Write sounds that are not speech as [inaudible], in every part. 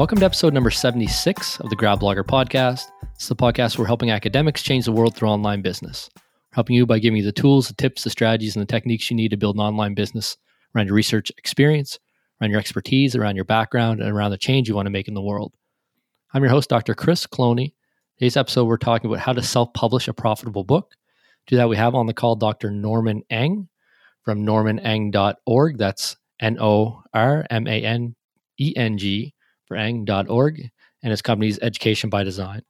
Welcome to episode number 76 of the Grad Blogger podcast. It's the podcast where we're helping academics change the world through online business. We're helping you by giving you the tools, the tips, the strategies, and the techniques you need to build an online business around your research experience, around your expertise, around your background, and around the change you want to make in the world. I'm your host, Dr. Chris Cloney. Today's episode, we're talking about how to self publish a profitable book. To that, we have on the call Dr. Norman Eng from normaneng.org. That's N O R M A N E N G for eng.org and his company's Education by Design.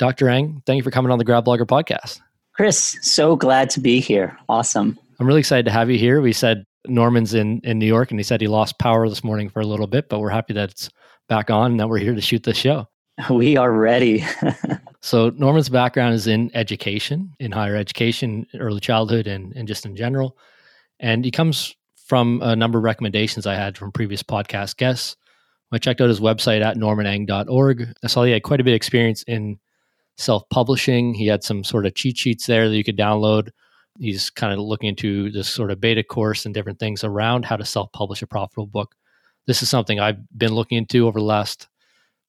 Dr. Eng, thank you for coming on the Grad Blogger podcast. Chris, so glad to be here. Awesome. I'm really excited to have you here. We said Norman's in, in New York and he said he lost power this morning for a little bit, but we're happy that it's back on and that we're here to shoot the show. [laughs] We are ready. [laughs] so, Norman's background is in education, in higher education, early childhood, and, and just in general. And he comes from a number of recommendations I had from previous podcast guests. I checked out his website at normaneng.org. I saw he had quite a bit of experience in self publishing. He had some sort of cheat sheets there that you could download. He's kind of looking into this sort of beta course and different things around how to self publish a profitable book. This is something I've been looking into over the last,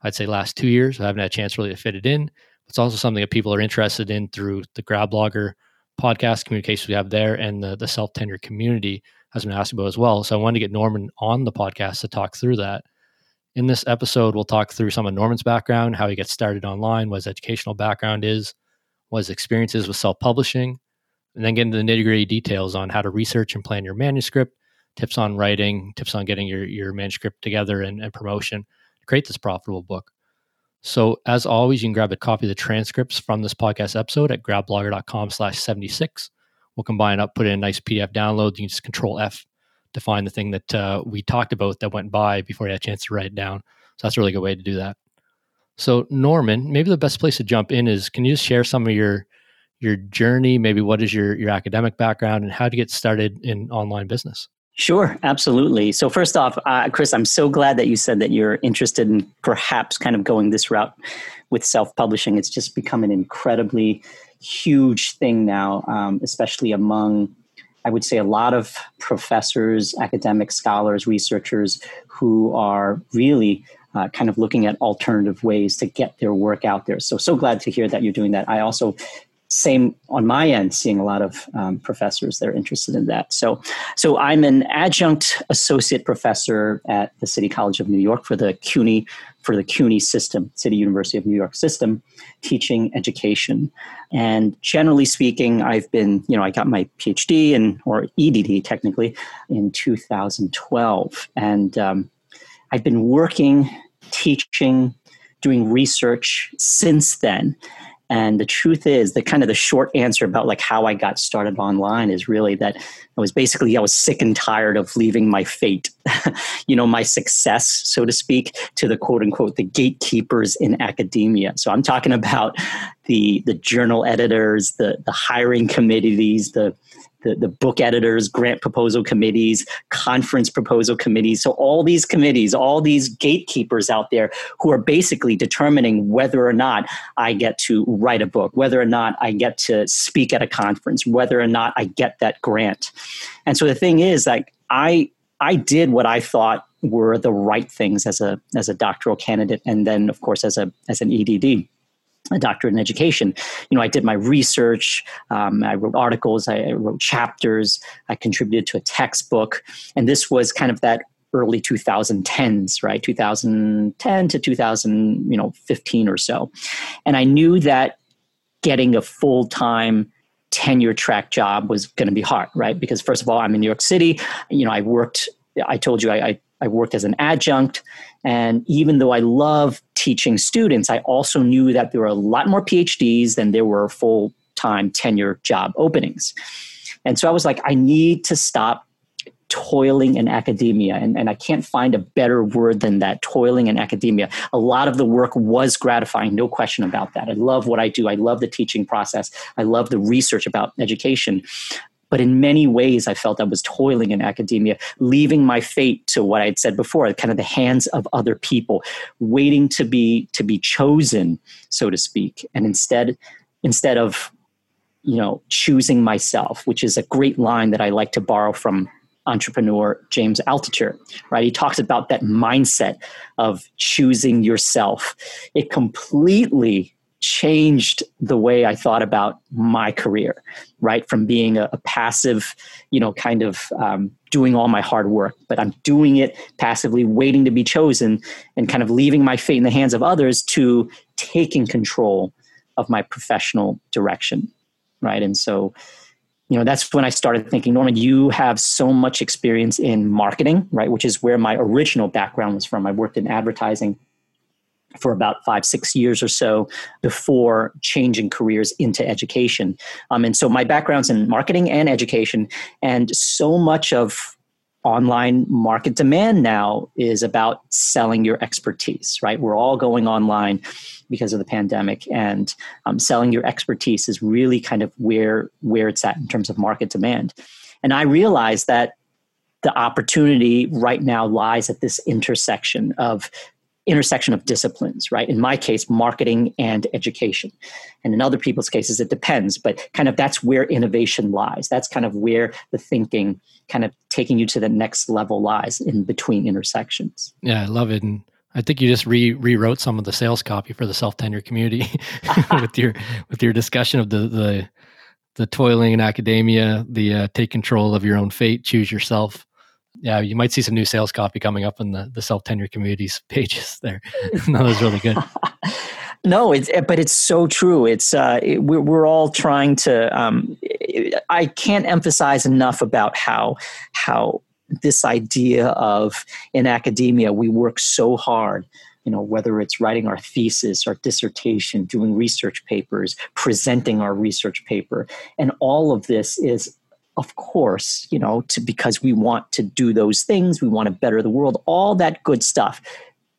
I'd say, last two years. I haven't had a chance really to fit it in. It's also something that people are interested in through the Grad Blogger podcast communications we have there and the, the self tenure community has been asked about as well. So I wanted to get Norman on the podcast to talk through that. In this episode, we'll talk through some of Norman's background, how he gets started online, what his educational background is, what his experiences with self publishing, and then get into the nitty gritty details on how to research and plan your manuscript, tips on writing, tips on getting your, your manuscript together and, and promotion to create this profitable book. So, as always, you can grab a copy of the transcripts from this podcast episode at gradblogger.com slash 76. We'll combine up, put in a nice PDF download. You can just control F to find the thing that uh, we talked about that went by before you had a chance to write it down. So that's a really good way to do that. So Norman, maybe the best place to jump in is can you just share some of your your journey? Maybe what is your your academic background and how to get started in online business? Sure, absolutely. So first off, uh, Chris, I'm so glad that you said that you're interested in perhaps kind of going this route with self-publishing. It's just become an incredibly huge thing now, um, especially among I would say a lot of professors, academic scholars, researchers who are really uh, kind of looking at alternative ways to get their work out there. So, so glad to hear that you're doing that. I also same on my end seeing a lot of um, professors that are interested in that. So so i'm an adjunct associate professor at the city college of new york for the cuny for the cuny system city university of new york system teaching education. And generally speaking i've been you know i got my phd in or edd technically in 2012 and um, i've been working teaching doing research since then and the truth is, the kind of the short answer about like how I got started online is really that I was basically I was sick and tired of leaving my fate, [laughs] you know, my success, so to speak, to the quote unquote the gatekeepers in academia. So I'm talking about the the journal editors, the the hiring committees, the the, the book editors, grant proposal committees, conference proposal committees. So, all these committees, all these gatekeepers out there who are basically determining whether or not I get to write a book, whether or not I get to speak at a conference, whether or not I get that grant. And so, the thing is, like, I, I did what I thought were the right things as a as a doctoral candidate and then of course as a as an EDD a doctorate in education. You know, I did my research, um, I wrote articles, I wrote chapters, I contributed to a textbook, and this was kind of that early 2010s, right? 2010 to 2000, you know, 15 or so. And I knew that getting a full-time tenure track job was going to be hard, right? Because first of all, I'm in New York City. You know, I worked. I told you I, I, I worked as an adjunct, and even though I love teaching students, I also knew that there were a lot more PhDs than there were full time tenure job openings. And so I was like, I need to stop toiling in academia. And, and I can't find a better word than that toiling in academia. A lot of the work was gratifying, no question about that. I love what I do. I love the teaching process. I love the research about education. But in many ways, I felt I was toiling in academia, leaving my fate to what I had said before, kind of the hands of other people, waiting to be to be chosen, so to speak. And instead, instead of you know choosing myself, which is a great line that I like to borrow from entrepreneur James Altucher, right? He talks about that mindset of choosing yourself. It completely changed the way I thought about my career, right? From being a, a passive, you know, kind of um, doing all my hard work, but I'm doing it passively, waiting to be chosen, and kind of leaving my fate in the hands of others to taking control of my professional direction, right? And so, you know, that's when I started thinking, Norman, you have so much experience in marketing, right? Which is where my original background was from. I worked in advertising for about five, six years or so before changing careers into education. Um, and so my background's in marketing and education, and so much of online market demand now is about selling your expertise, right? We're all going online because of the pandemic, and um, selling your expertise is really kind of where where it's at in terms of market demand. And I realized that the opportunity right now lies at this intersection of intersection of disciplines, right? In my case, marketing and education. And in other people's cases, it depends, but kind of that's where innovation lies. That's kind of where the thinking, kind of taking you to the next level lies in between intersections. Yeah, I love it. And I think you just re- rewrote some of the sales copy for the self tenure community [laughs] with your with your discussion of the the the toiling in academia, the uh, take control of your own fate, choose yourself yeah, you might see some new sales copy coming up in the, the self tenure communities [laughs] pages there. that was really good. [laughs] no, it's but it's so true. It's uh, it, we're we're all trying to. Um, I can't emphasize enough about how how this idea of in academia we work so hard you know whether it's writing our thesis our dissertation doing research papers presenting our research paper and all of this is of course, you know, to, because we want to do those things, we want to better the world, all that good stuff.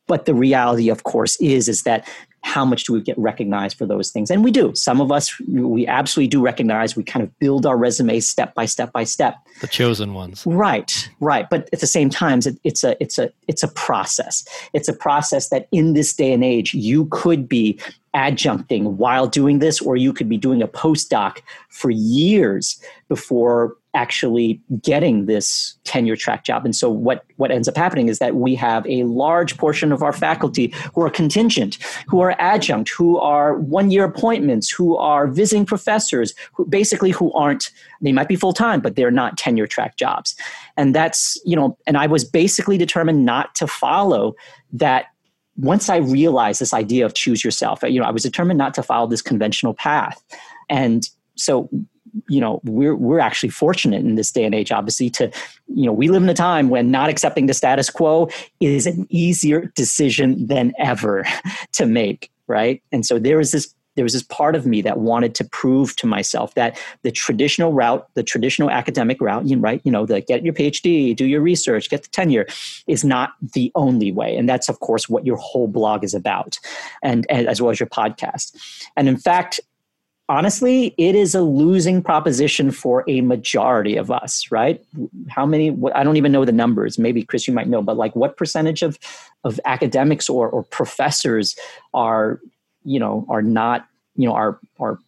But the reality, of course, is is that how much do we get recognized for those things? And we do. Some of us, we absolutely do recognize. We kind of build our resumes step by step by step. The chosen ones. Right, right. But at the same time, it's a it's a it's a process. It's a process that in this day and age, you could be adjuncting while doing this, or you could be doing a postdoc for years before actually getting this tenure track job. And so what, what ends up happening is that we have a large portion of our faculty who are contingent, who are adjunct, who are one-year appointments, who are visiting professors, who basically who aren't, they might be full-time, but they're not tenure track jobs. And that's, you know, and I was basically determined not to follow that once I realized this idea of choose yourself, you know, I was determined not to follow this conventional path. And so, you know, we're we're actually fortunate in this day and age, obviously, to, you know, we live in a time when not accepting the status quo is an easier decision than ever [laughs] to make, right? And so there is this there was this part of me that wanted to prove to myself that the traditional route, the traditional academic route, you right, you know, the get your PhD, do your research, get the tenure, is not the only way, and that's of course what your whole blog is about, and, and as well as your podcast. And in fact, honestly, it is a losing proposition for a majority of us, right? How many, I don't even know the numbers. Maybe Chris, you might know, but like what percentage of, of academics or, or professors are you know are not you know are are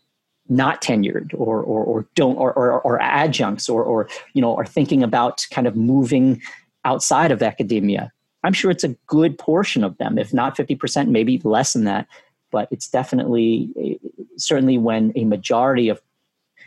not tenured or or, or don't or, or, or adjuncts or or you know are thinking about kind of moving outside of academia i'm sure it's a good portion of them if not 50% maybe less than that. But it's definitely eh, certainly when a majority of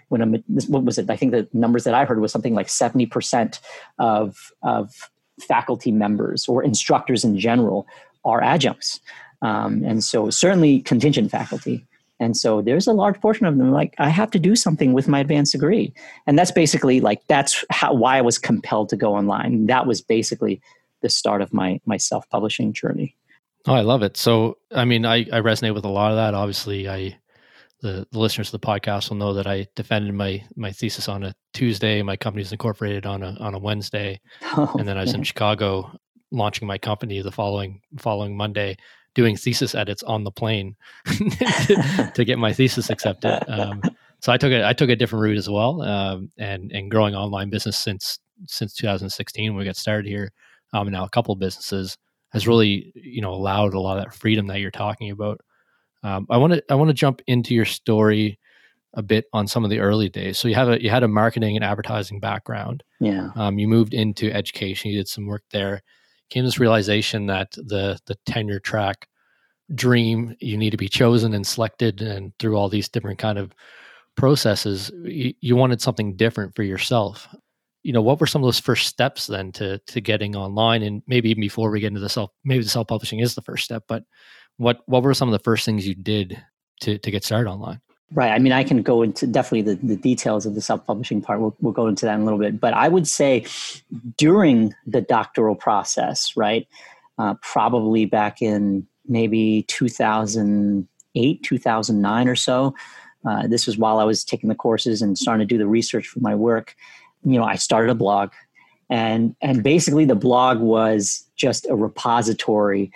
when a what was it? I think the numbers that i heard was something like 70% of of faculty members or instructors in general are adjuncts um, and so certainly contingent faculty. And so there's a large portion of them like, I have to do something with my advanced degree. And that's basically like, that's how, why I was compelled to go online. That was basically the start of my, my self-publishing journey. Oh, I love it. So, I mean, I, I resonate with a lot of that. Obviously, I, the, the listeners of the podcast will know that I defended my, my thesis on a Tuesday. My company's incorporated on a, on a Wednesday. [laughs] Oh, and then I was in Chicago launching my company the following, following Monday doing thesis edits on the plane to, [laughs] [laughs] to, get my thesis accepted. Um, so I took a I took a different route as well, um, and and growing online business since since 2016 when we got started here, um, now a couple of businesses has really you know allowed a lot of that freedom that you're talking about. Um, I want to I want to jump into your story a bit on some of the early days. So you have a you had a marketing and advertising background. Yeah. Um, you moved into education. You did some work there. Came this realization that the the tenure track dream you need to be chosen and selected and through all these different kind of processes you, you wanted something different for yourself. You know what were some of those first steps then to to getting online? And maybe even before we get into the self maybe the self publishing is the first step but what what were some of the first things you did to to get started online Right. I mean, I can go into definitely the, the details of the self publishing part. We'll, we'll go into that in a little bit. But I would say during the doctoral process, right, uh, probably back in maybe 2008, 2009 or so, uh, this was while I was taking the courses and starting to do the research for my work. You know, I started a blog. And, and basically, the blog was just a repository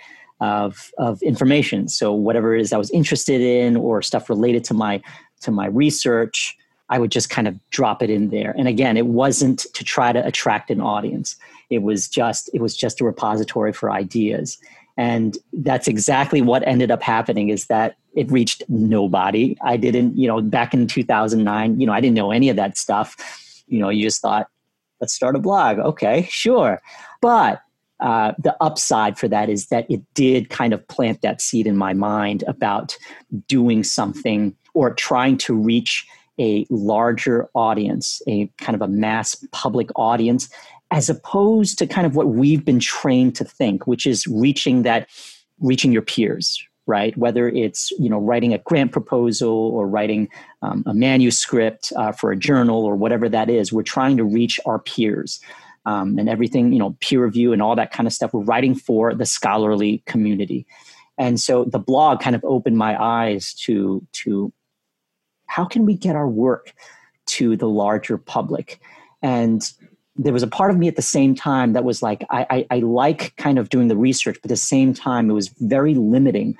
of of information. So whatever it is I was interested in or stuff related to my to my research, I would just kind of drop it in there. And again, it wasn't to try to attract an audience. It was just it was just a repository for ideas. And that's exactly what ended up happening is that it reached nobody. I didn't, you know, back in 2009, you know, I didn't know any of that stuff. You know, you just thought, let's start a blog. Okay, sure. But uh, the upside for that is that it did kind of plant that seed in my mind about doing something or trying to reach a larger audience, a kind of a mass public audience, as opposed to kind of what we've been trained to think, which is reaching that, reaching your peers, right? Whether it's you know writing a grant proposal or writing um, a manuscript uh, for a journal or whatever that is, we're trying to reach our peers um, and everything, you know, peer review and all that kind of stuff. We're writing for the scholarly community. And so the blog kind of opened my eyes to, to how can we get our work to the larger public? And there was a part of me at the same time that was like, I, I, I like kind of doing the research, but at the same time, it was very limiting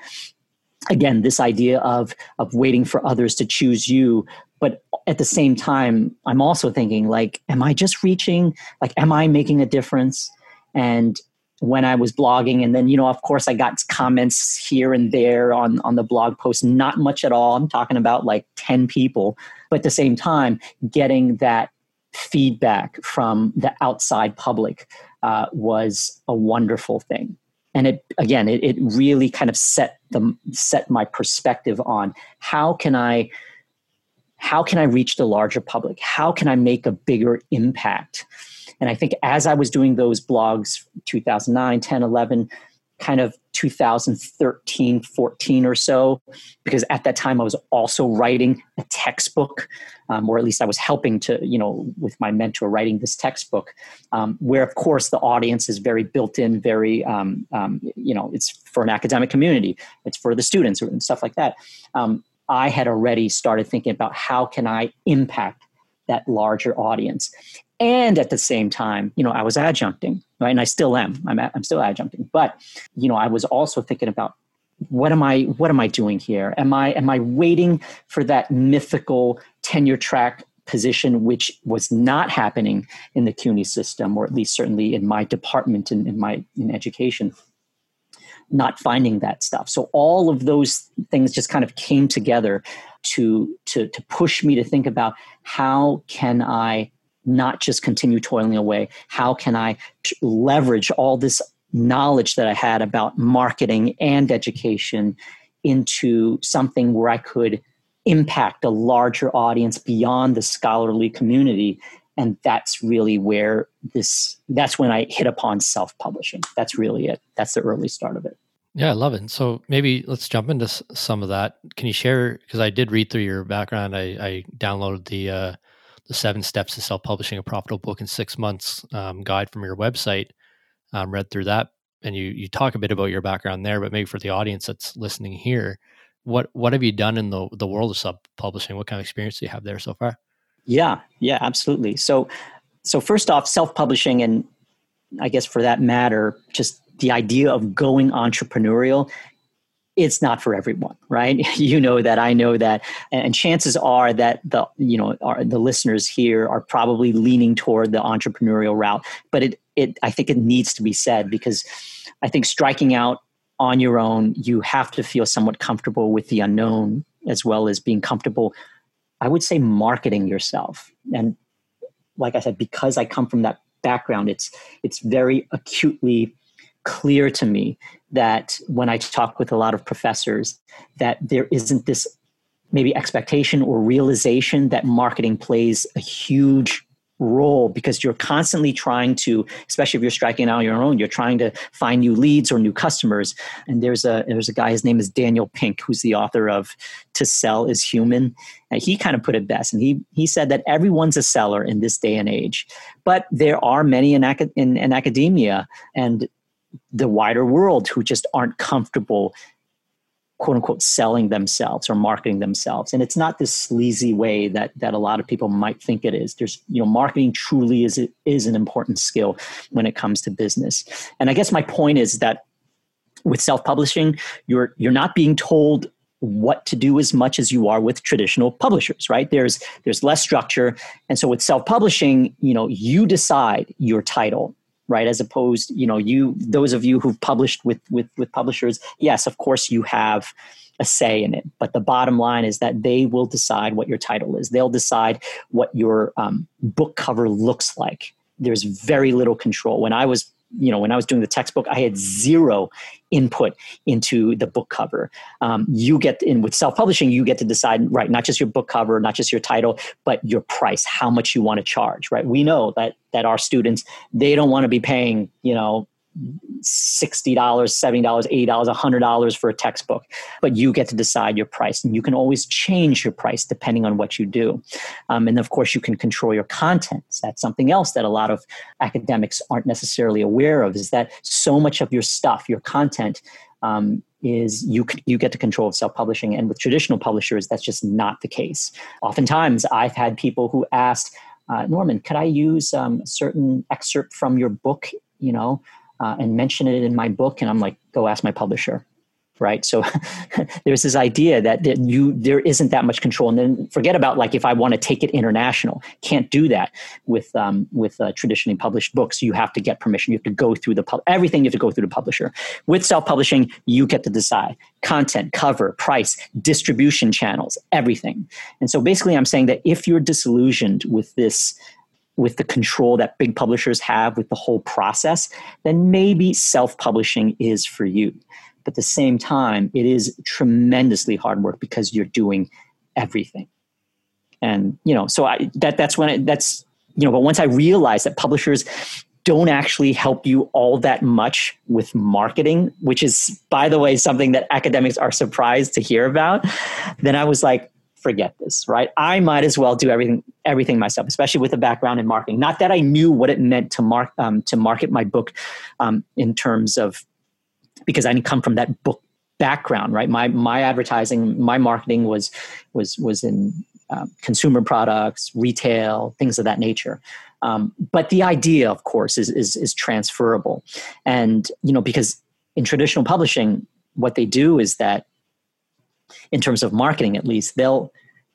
again this idea of of waiting for others to choose you. But at the same time i'm also thinking like am i just reaching like am i making a difference? And when i was blogging and then you know of course i got comments here and there on on the blog post not much at all. I'm talking about like 10 people. But at the same time getting that feedback from the outside public uh, was a wonderful thing and it again it, it really kind of set the set my perspective on how can i how can I reach the larger public? How can I make a bigger impact? And I think as I was doing those blogs, 2009, 10, 11, kind of 2013, 14 or so, because at that time I was also writing a textbook, um, or at least I was helping to, you know, with my mentor writing this textbook, um, where of course the audience is very built in, very, um, um you know, it's for an academic community, it's for the students and stuff like that. Um, I had already started thinking about how can I impact that larger audience. And at the same time, you know, I was adjuncting, right? And I still am. I'm, I'm still adjuncting. But, you know, I was also thinking about what am I what am I doing here? Am I am I waiting for that mythical tenure track position, which was not happening in the CUNY system, or at least certainly in my department in, in my in education? not finding that stuff. So all of those things just kind of came together to to to push me to think about how can I not just continue toiling away? How can I leverage all this knowledge that I had about marketing and education into something where I could impact a larger audience beyond the scholarly community? And that's really where this that's when i hit upon self-publishing. That's really it. That's the early start of it. Yeah i love it. So maybe let's jump into some of that. Can you share because i did read through your background. I, I downloaded the uh, the seven steps to self-publishing a profitable book in six months um, guide from your website um, read through that and you you talk a bit about your background there but maybe for the audience that's listening here what what have you done in the the world of self-publishing what kind of experience do you have there so far yeah, yeah, absolutely. So, so first off, self-publishing, and I guess for that matter, just the idea of going entrepreneurial it's not for everyone right [laughs] you know that i know that and chances are that the you know are, the listeners here are probably leaning toward the entrepreneurial route but it it i think it needs to be said because i think striking out on your own you have to feel somewhat comfortable with the unknown as well as being comfortable I would say marketing yourself. And like I said, because I come from that background, it's it's very acutely clear to me that when I talk with a lot of professors, that there isn't this maybe expectation or realization that marketing plays a huge role because you're constantly trying to especially if you're striking out on your own you're trying to find new leads or new customers. And there's a there's a guy his name is daniel pink who's the author of to sell is human. And he kind of put it best. And he he said that everyone's a seller in this day and age but there are many in, in, in academia. And the wider world who just aren't comfortable quote unquote selling themselves or marketing themselves. And it's not this sleazy way that that a lot of people might think it is. There's you know marketing truly is is an important skill when it comes to business. And i guess my point is that with self-publishing you're you're not being told what to do as much as you are with traditional publishers right? There's there's less structure. And so with self-publishing you know you decide your title right? As opposed you know you those of you who've published with with with publishers yes of course you have a say in it. But the bottom line is that they will decide what your title is. They'll decide what your um, book cover looks like. There's very little control. When i was you know when i was doing the textbook i had zero input into the book cover. Um, you get in with self-publishing you get to decide right not just your book cover not just your title but your price how much you want to charge right? We know that that our students they don't want to be paying you know $60 $70 $80 $100 for a textbook. But you get to decide your price and you can always change your price depending on what you do. Um, and of course you can control your content. That's something else that a lot of academics aren't necessarily aware of is that so much of your stuff your content um, is you you get to control of self-publishing. And with traditional publishers that's just not the case. Oftentimes i've had people who asked uh, norman could i use um, a certain excerpt from your book you know uh, and mention it in my book and i'm like go ask my publisher right? So [laughs] there's this idea that, that you there isn't that much control. And then forget about like if i want to take it international can't do that with um, with uh, traditionally published books. You have to get permission. You have to go through the pub- everything you have to go through the publisher. With self-publishing you get to decide. Content cover price distribution channels everything. And so basically i'm saying that if you're disillusioned with this with the control that big publishers have with the whole process, then maybe self publishing is for you. But at the same time, it is tremendously hard work because you're doing everything. And, you know, so I, that, that's when it, that's, you know, but once I realized that publishers don't actually help you all that much with marketing, which is, by the way, something that academics are surprised to hear about, then I was like, forget this, right? I might as well do everything everything myself, especially with a background in marketing. Not that I knew what it meant to mark um, to market my book um, in terms of because I didn't come from that book background, right? My my advertising, my marketing was was was in uh, consumer products, retail, things of that nature. Um, but the idea, of course, is, is is transferable, and you know because in traditional publishing, what they do is that in terms of marketing at least. They'll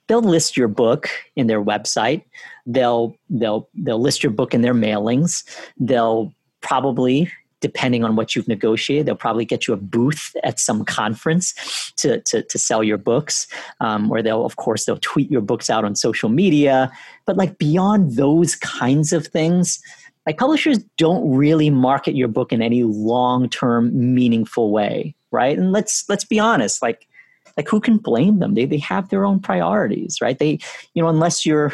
they'll list your book in their website. They'll they'll they'll list your book in their mailings. They'll probably depending on what you've negotiated they'll probably get you a booth at some conference to, to, to sell your books um, or they'll of course they'll tweet your books out on social media. But like beyond those kinds of things like publishers don't really market your book in any long-term meaningful way right? And let's let's be honest like like who can blame them? They, they have their own priorities right? They you know unless you're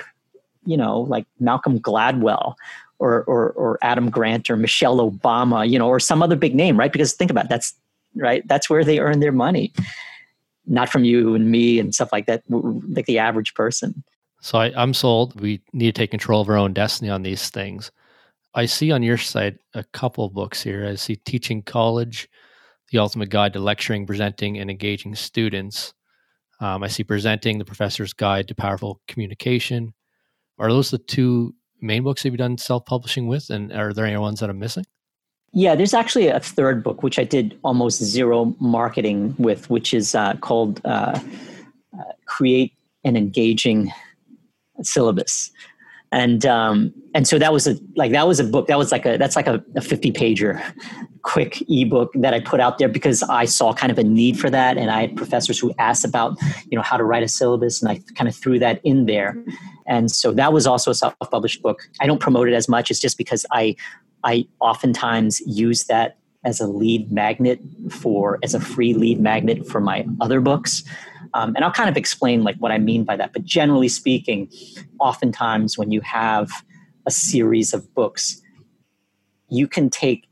you know like malcolm gladwell or, or, or adam grant or michelle obama you know or some other big name right? Because think about it, that's right that's where they earn their money. Not from you and me and stuff like that like the average person. So I, i'm sold. We need to take control of our own destiny on these things. I see on your site a couple books here. I see teaching college the ultimate guide to lecturing, presenting, and engaging students. Um, I see presenting the professor's guide to powerful communication. Are those the two main books that you've done self-publishing with, and are there any ones that I'm missing? Yeah, there's actually a third book which I did almost zero marketing with, which is uh, called uh, uh, "Create an Engaging Syllabus." and um, and so that was a like that was a book that was like a that's like a, a 50 pager quick ebook that I put out there because I saw kind of a need for that, and I had professors who asked about you know how to write a syllabus, and I kind of threw that in there, and so that was also a self-published book. I don't promote it as much; it's just because I I oftentimes use that as a lead magnet for as a free lead magnet for my other books. Um, and I'll kind of explain like what I mean by that. But generally speaking, oftentimes when you have a series of books, you can take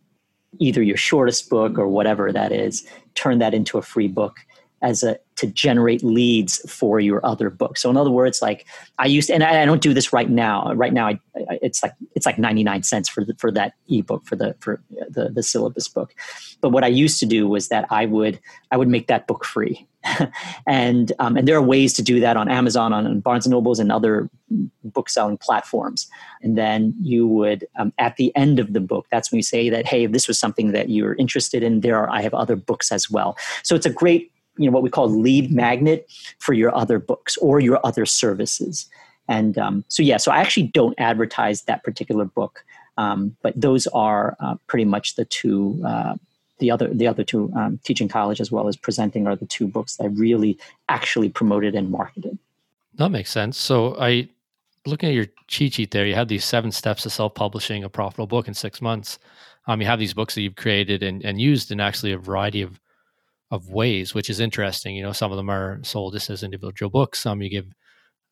either your shortest book or whatever that is, turn that into a free book as a to generate leads for your other book. So in other words, like I used, and I, I don't do this right now. Right now, I, I, it's like it's like ninety nine cents for the, for that ebook for the for the the syllabus book. But what I used to do was that I would I would make that book free, [laughs] and um, and there are ways to do that on Amazon, on, on Barnes and Nobles, and other book selling platforms. And then you would um, at the end of the book, that's when you say that hey, if this was something that you're interested in, there are I have other books as well. So it's a great you know what we call lead magnet for your other books or your other services. And um, so yeah so i actually don't advertise that particular book um, but those are uh, pretty much the two uh, the other the other two um, teaching college as well as presenting are the two books that I really actually promoted and marketed. That makes sense. So i looking at your cheat sheet there you have these seven steps to self-publishing a profitable book in six months. Um, you have these books that you've created and, and used in actually a variety of of ways, which is interesting. You know, some of them are sold just as individual books. Some you give,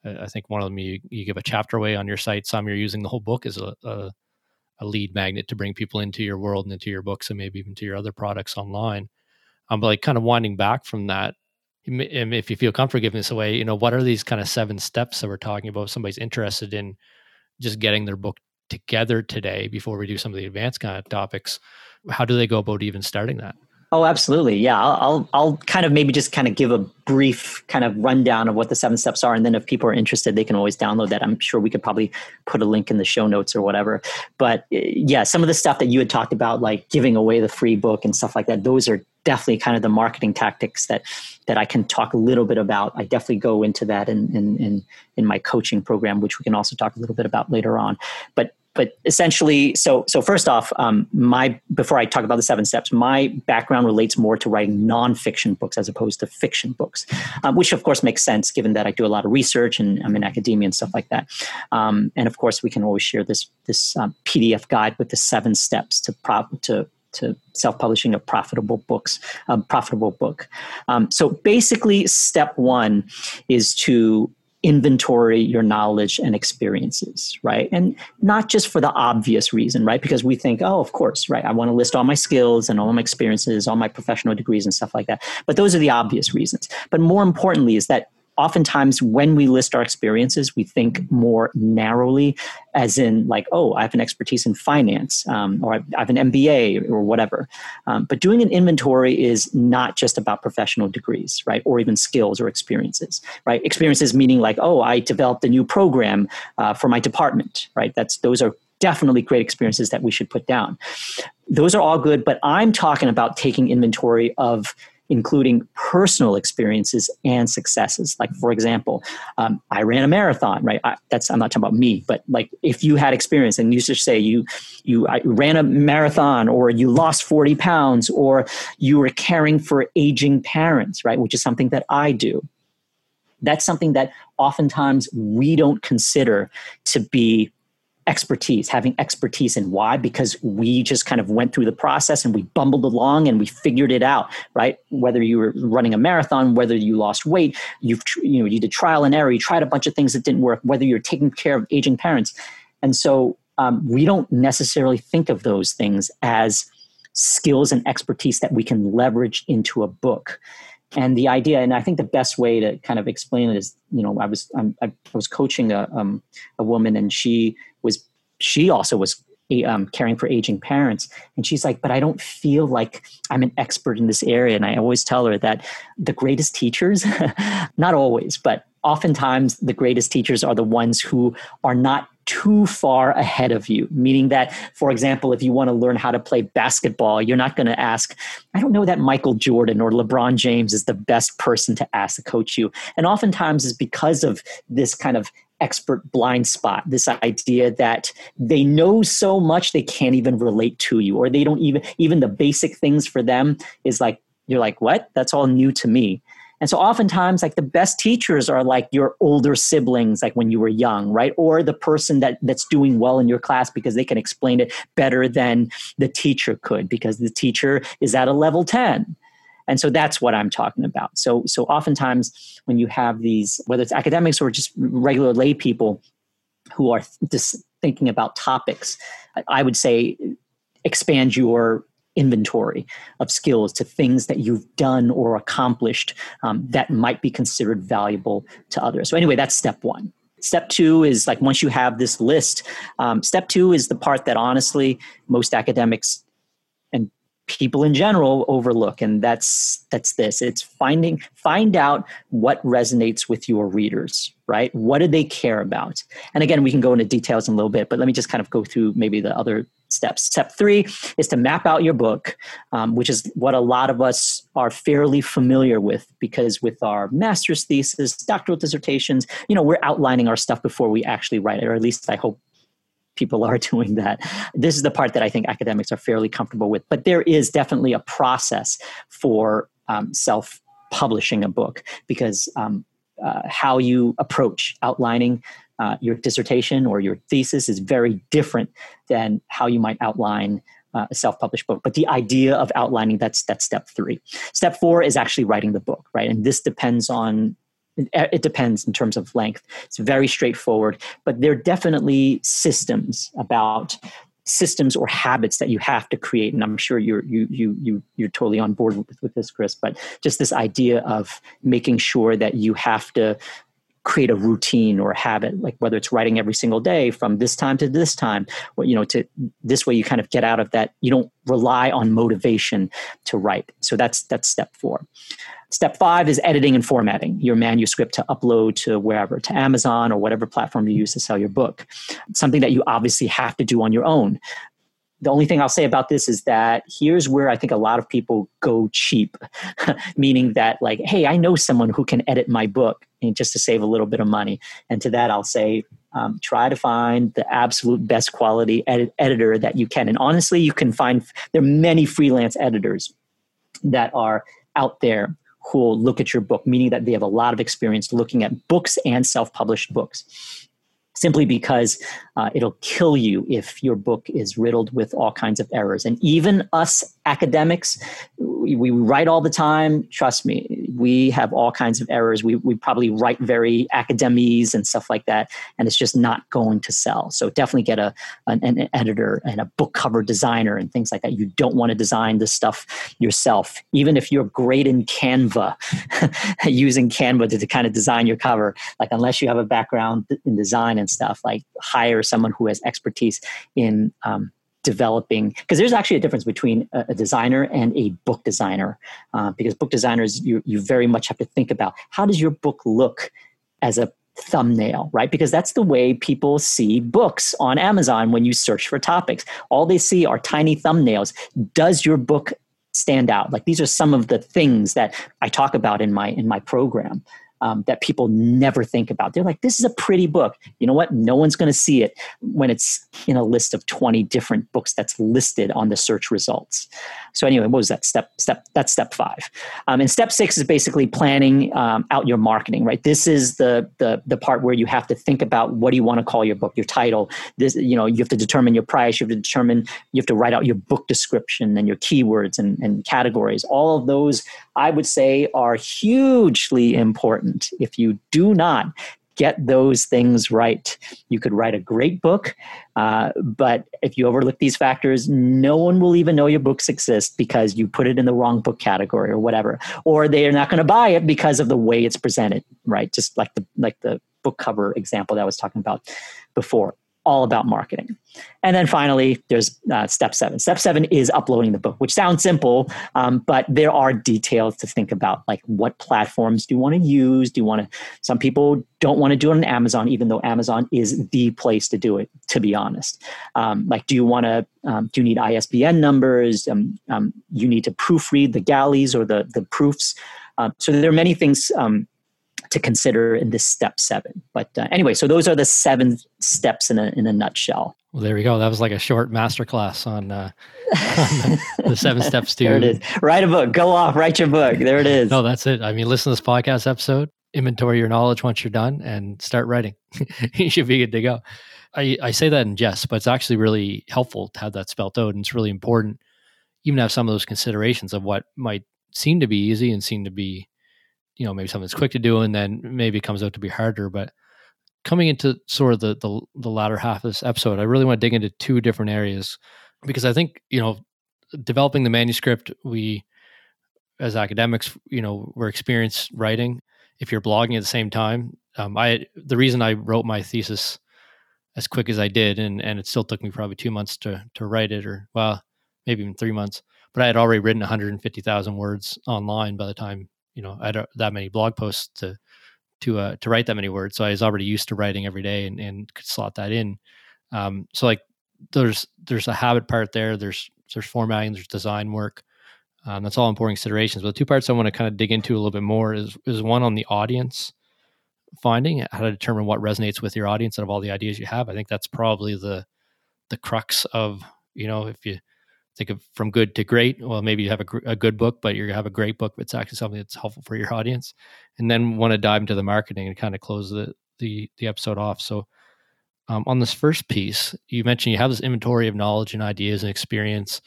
I think one of them you, you give a chapter away on your site. Some you're using the whole book as a, a, a lead magnet to bring people into your world and into your books and maybe even to your other products online. Um, but like kind of winding back from that, if you feel comfortable giving this away, you know, what are these kind of seven steps that we're talking about? If somebody's interested in just getting their book together today before we do some of the advanced kind of topics, how do they go about even starting that? Oh, absolutely. Yeah, I'll, I'll, I'll kind of maybe just kind of give a brief kind of rundown of what the seven steps are, and then if people are interested, they can always download that. I'm sure we could probably put a link in the show notes or whatever. But eh, yeah, some of the stuff that you had talked about, like giving away the free book and stuff like that, those are definitely kind of the marketing tactics that that I can talk a little bit about. I definitely go into that in in in, in my coaching program, which we can also talk a little bit about later on. But but essentially, so so first off, um, my before I talk about the seven steps, my background relates more to writing nonfiction books as opposed to fiction books, um, which of course makes sense given that I do a lot of research and I'm in academia and stuff like that. Um, and of course, we can always share this this um, PDF guide with the seven steps to prop to to self-publishing of profitable books, a profitable book. Um, so basically, step one is to inventory your knowledge and experiences, right? And not just for the obvious reason, right? Because we think, oh, of course, right? I want to list all my skills and all my experiences, all my professional degrees and stuff like that. But those are the obvious reasons. But more importantly, is that oftentimes when we list our experiences, we think more narrowly, as in like, oh, I have an expertise in finance, um, or I have an MBA, or whatever. Um, but doing an inventory is not just about professional degrees, right, or even skills or experiences, right? Experiences meaning like, oh, I developed a new program uh, for my department, right? That's those are definitely great experiences that we should put down. Those are all good, but I'm talking about taking inventory of including personal experiences and successes. Like, for example, um, I ran a marathon, right? I, that's I'm not talking about me, but like if you had experience and you just say you you I ran a marathon, or you lost 40 pounds, or you were caring for aging parents, right? Which is something that I do. That's something that oftentimes we don't consider to be expertise, having expertise in why, because we just kind of went through the process and we bumbled along and we figured it out, right? Whether you were running a marathon, whether you lost weight, you've, you know, you did trial and error, you tried a bunch of things that didn't work, whether you're taking care of aging parents. And so um, we don't necessarily think of those things as skills and expertise that we can leverage into a book and the idea and i think the best way to kind of explain it is you know i was I'm, i was coaching a, um, a woman and she was she also was um, caring for aging parents. And she's like but i don't feel like i'm an expert in this area. And i always tell her that the greatest teachers [laughs] not always but oftentimes the greatest teachers are the ones who are not too far ahead of you. Meaning that, for example, if you want to learn how to play basketball, you're not going to ask, I don't know that Michael Jordan or LeBron James is the best person to ask to coach you. And oftentimes is because of this kind of expert blind spot this idea that they know so much they can't even relate to you or they don't even even the basic things for them is like you're like what that's all new to me and so oftentimes like the best teachers are like your older siblings like when you were young right? Or the person that that's doing well in your class because they can explain it better than the teacher could because the teacher is at a level 10 and so that's what i'm talking about. So so oftentimes when you have these whether it's academics or just regular lay people who are just thinking about topics i would say expand your inventory of skills to things that you've done or accomplished um, that might be considered valuable to others. So anyway that's step one. Step two is like once you have this list um, step two is the part that honestly most academics people in general overlook and that's that's this. It's finding find out what resonates with your readers right? What do they care about? And again we can go into details in a little bit but let me just kind of go through maybe the other steps. Step three is to map out your book um, which is what a lot of us are fairly familiar with because with our master's thesis doctoral dissertations you know we're outlining our stuff before we actually write it or at least i hope people are [laughs] doing that. This is the part that I think academics are fairly comfortable with. But there is definitely a process for um, self publishing a book because um, uh, how you approach outlining uh, your dissertation or your thesis is very different than how you might outline uh, a self-published book but the idea of outlining that's that's step three step four is actually writing the book right and this depends on Uh, it depends in terms of length. It's very straightforward, but there are definitely systems about systems or habits that you have to create and i'm sure you're you you you you're totally on board with, with this chris but just this idea of making sure that you have to create a routine or a habit like whether it's writing every single day from this time to this time or you know to this way you kind of get out of that you don't rely on motivation to write so that's that's step 4 Step five is editing and formatting your manuscript to upload to wherever, to Amazon or whatever platform you use to sell your book. Something that you obviously have to do on your own. The only thing I'll say about this is that here's where I think a lot of people go cheap, [laughs] meaning that, like, hey, I know someone who can edit my book just to save a little bit of money. And to that, I'll say, um, try to find the absolute best quality edit- editor that you can. And honestly, you can find, there are many freelance editors that are out there who will look at your book, meaning that they have a lot of experience looking at books and self published books simply because uh, it'll kill you if your book is riddled with all kinds of errors. And even us academics, we, we, write all the time. Trust me, we have all kinds of errors. We, we probably write very academese and stuff like that, and it's just not going to sell. So definitely get a an, an editor and a book cover designer and things like that. You don't want to design this stuff yourself, even if you're great in Canva, [laughs] using Canva to, to kind of design your cover. Like unless you have a background in design and stuff, like hire someone who has expertise in um, developing because there's actually a difference between a, a designer and a book designer uh, because book designers you, you very much have to think about how does your book look as a thumbnail right? Because that's the way people see books on amazon when you search for topics. All they see are tiny thumbnails. Does your book stand out? Like these are some of the things that i talk about in my in my program um, that people never think about. They're like, this is a pretty book. You know what? No one's going to see it when it's in a list of 20 different books that's listed on the search results. So anyway, what was that step? Step that's step five. Um, and step six is basically planning um, out your marketing. Right. This is the the the part where you have to think about what do you want to call your book, your title. This you know you have to determine your price. You have to determine you have to write out your book description and your keywords and, and categories. All of those I would say are hugely important. If you do not get those things right, you could write a great book. Uh, but if you overlook these factors, no one will even know your books exist because you put it in the wrong book category or whatever, or they are not going to buy it because of the way it's presented. Right, just like the like the book cover example that I was talking about before all about marketing. And then finally, there's uh, step seven. Step seven is uploading the book, which sounds simple, um, but there are details to think about, like what platforms do you want to use? Do you want to? Some people don't want to do it on Amazon, even though Amazon is the place to do it. To be honest, um, like, do you want to? Um, do you need ISBN numbers? Um, um, you need to proofread the galleys or the the proofs. Uh, so there are many things um, to consider in this step seven. But uh, anyway, so those are the seven steps in a, in a nutshell. Well, there we go. That was like a short masterclass on, uh, on the, the, seven [laughs] steps to. there it is. Write a book. Go off. Write your book. There it is. no, that's it. I mean, listen to this podcast episode, inventory your knowledge once you're done, and start writing. [laughs] you should be good to go. I, I say that in jest, but it's actually really helpful to have that spelt out, and it's really important even have some of those considerations of what might seem to be easy and seem to be, you know, maybe something that's quick to do, and then maybe it comes out to be harder. But coming into sort of the, the the latter half of this episode, I really want to dig into two different areas because I think you know, developing the manuscript, we as academics, you know, we're experienced writing. If you're blogging at the same time, um, I the reason I wrote my thesis as quick as I did, and and it still took me probably two months to to write it, or well, maybe even three months. But I had already written 150,000 words online by the time you know I don't that many blog posts to to uh, to write that many words. So I was already used to writing every day and, and could slot that in. Um, so like there's there's a habit part there. There's there's formatting. There's design work. Um, that's all important considerations. But the two parts I want to kind of dig into a little bit more is is one on the audience finding how to determine what resonates with your audience out of all the ideas you have. I think that's probably the the crux of you know if you think of from good to great. Well, maybe you have a, a good book, but you have a great book it's actually something that's helpful for your audience. And then want to dive into the marketing and kind of close the the, the episode off. So, um, on this first piece, you mentioned you have this inventory of knowledge and ideas and experience,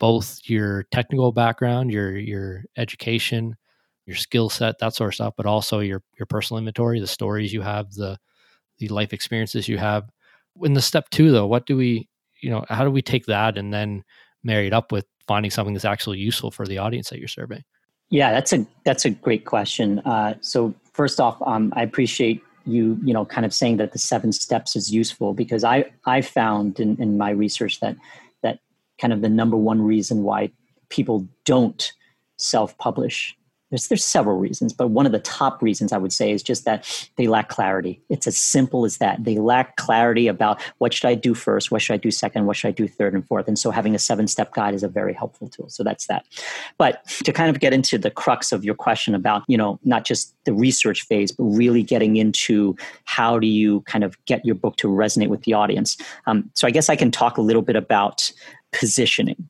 both your technical background, your your education, your skill set, that sort of stuff, but also your your personal inventory, the stories you have, the the life experiences you have. In the step two, though, what do we, you know, how do we take that and then married up with finding something that's actually useful for the audience that you're serving? Yeah, that's a that's a great question. Uh, so first off, um, I appreciate you you know kind of saying that the seven steps is useful because I I found in, in my research that that kind of the number one reason why people don't self publish there's there's several reasons, but one of the top reasons I would say is just that they lack clarity. It's as simple as that. They lack clarity about what should I do first, what should I do second, what should I do third and fourth. And so having a seven step guide is a very helpful tool. So that's that. But to kind of get into the crux of your question about, you know, not just the research phase, but really getting into how do you kind of get your book to resonate with the audience. Um, so I guess I can talk a little bit about positioning,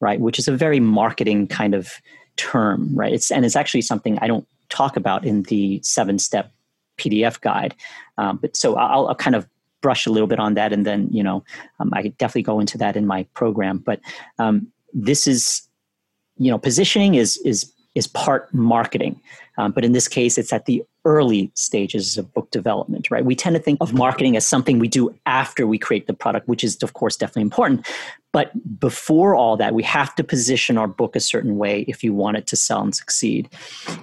right? Which is a very marketing kind of term, right? It's and it's actually something I don't talk about in the seven step PDF guide. Um, but so I'll, I'll, kind of brush a little bit on that, and then you know um, I definitely go into that in my program. But um, this is you know positioning is is is part marketing, um, but in this case, it's at the early stages of book development, right? We tend to think of marketing as something we do after we create the product, which is, of course, definitely important. But before all that, we have to position our book a certain way if you want it to sell and succeed.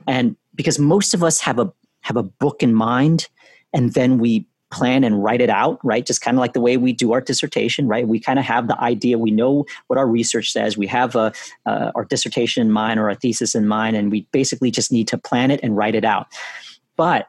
And because most of us have a have a book in mind, and then we plan and write it out, right? Just kind of like the way we do our dissertation, right? We kind of have the idea, we know what our research says, we have a, uh, our dissertation in mind or a thesis in mind, and we basically just need to plan it and write it out. But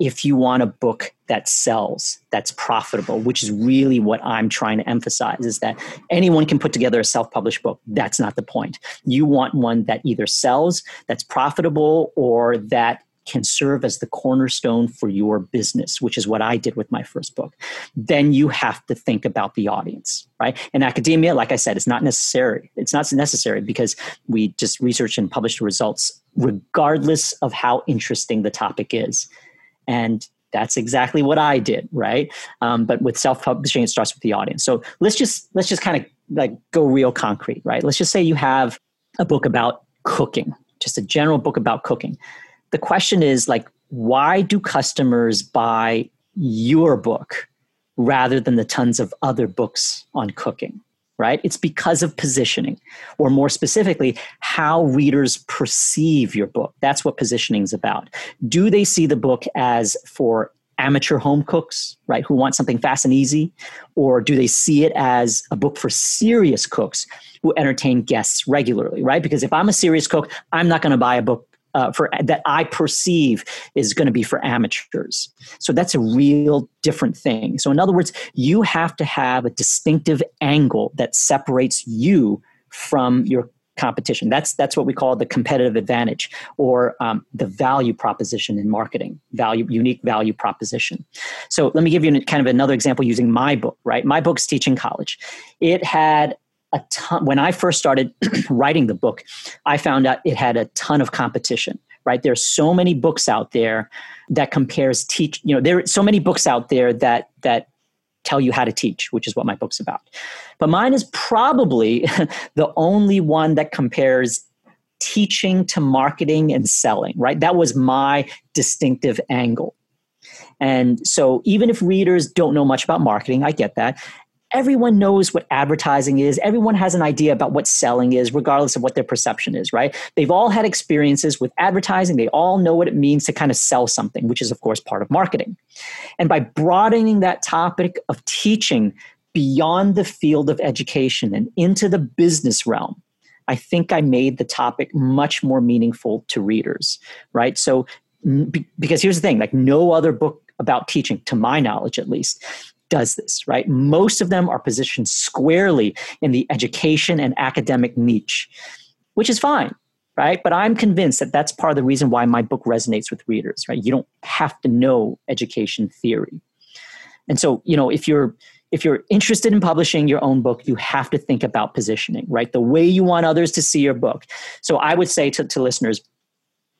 if you want a book that sells, that's profitable, which is really what I'm trying to emphasize, is that anyone can put together a self published book. That's not the point. You want one that either sells, that's profitable, or that can serve as the cornerstone for your business, which is what I did with my first book, then you have to think about the audience, right? In academia, like I said, it's not necessary. It's not necessary because we just research and publish the results regardless of how interesting the topic is. And that's exactly what I did, right? Um, but with self-publishing, it starts with the audience. So let's just let's just kind of like go real concrete, right? Let's just say you have a book about cooking, just a general book about cooking the question is like why do customers buy your book rather than the tons of other books on cooking right it's because of positioning or more specifically how readers perceive your book that's what positioning is about do they see the book as for amateur home cooks, right, who want something fast and easy? Or do they see it as a book for serious cooks who entertain guests regularly, right? Because if I'm a serious cook, I'm not going to buy a book uh, for that I perceive is going to be for amateurs. So that's a real different thing. So in other words, you have to have a distinctive angle that separates you from your competition. That's that's what we call the competitive advantage or um, the value proposition in marketing, value unique value proposition. So let me give you kind of another example using my book. Right, my book's Teaching College. It had a ton. When I first started [clears throat] writing the book, I found out it had a ton of competition. Right, there's so many books out there that compares teach. You know, there are so many books out there that that tell you how to teach, which is what my book's about. But mine is probably [laughs] the only one that compares teaching to marketing and selling, right? That was my distinctive angle. And so even if readers don't know much about marketing, I get that everyone knows what advertising is. Everyone has an idea about what selling is, regardless of what their perception is, right? They've all had experiences with advertising. They all know what it means to kind of sell something, which is, of course, part of marketing. And by broadening that topic of teaching beyond the field of education and into the business realm, I think I made the topic much more meaningful to readers, right? So, because here's the thing like, no other book about teaching, to my knowledge at least, does this, right? Most of them are positioned squarely in the education and academic niche, which is fine, right? But I'm convinced that that's part of the reason why my book resonates with readers, right? You don't have to know education theory. And so, you know, if you're if you're interested in publishing your own book, you have to think about positioning, right? The way you want others to see your book. So I would say to, to listeners,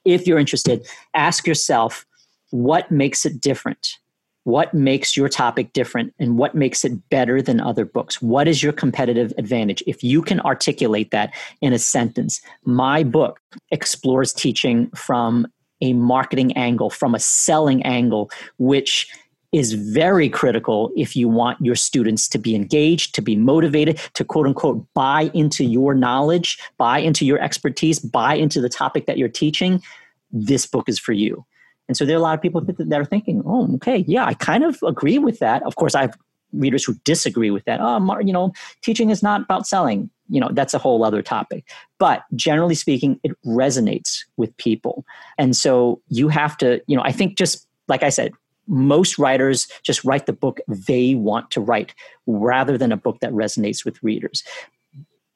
if you're interested, ask yourself what makes it different what makes your topic different and what makes it better than other books? What is your competitive advantage? If you can articulate that in a sentence, my book explores teaching from a marketing angle, from a selling angle, which is very critical if you want your students to be engaged, to be motivated, to quote unquote buy into your knowledge, buy into your expertise, buy into the topic that you're teaching. This book is for you. And so there are a lot of people that are thinking, oh, okay, yeah, I kind of agree with that. Of course, I have readers who disagree with that. Oh, you know, teaching is not about selling. You know, that's a whole other topic. But generally speaking, it resonates with people. And so you have to, you know, I think just like I said, most writers just write the book they want to write rather than a book that resonates with readers.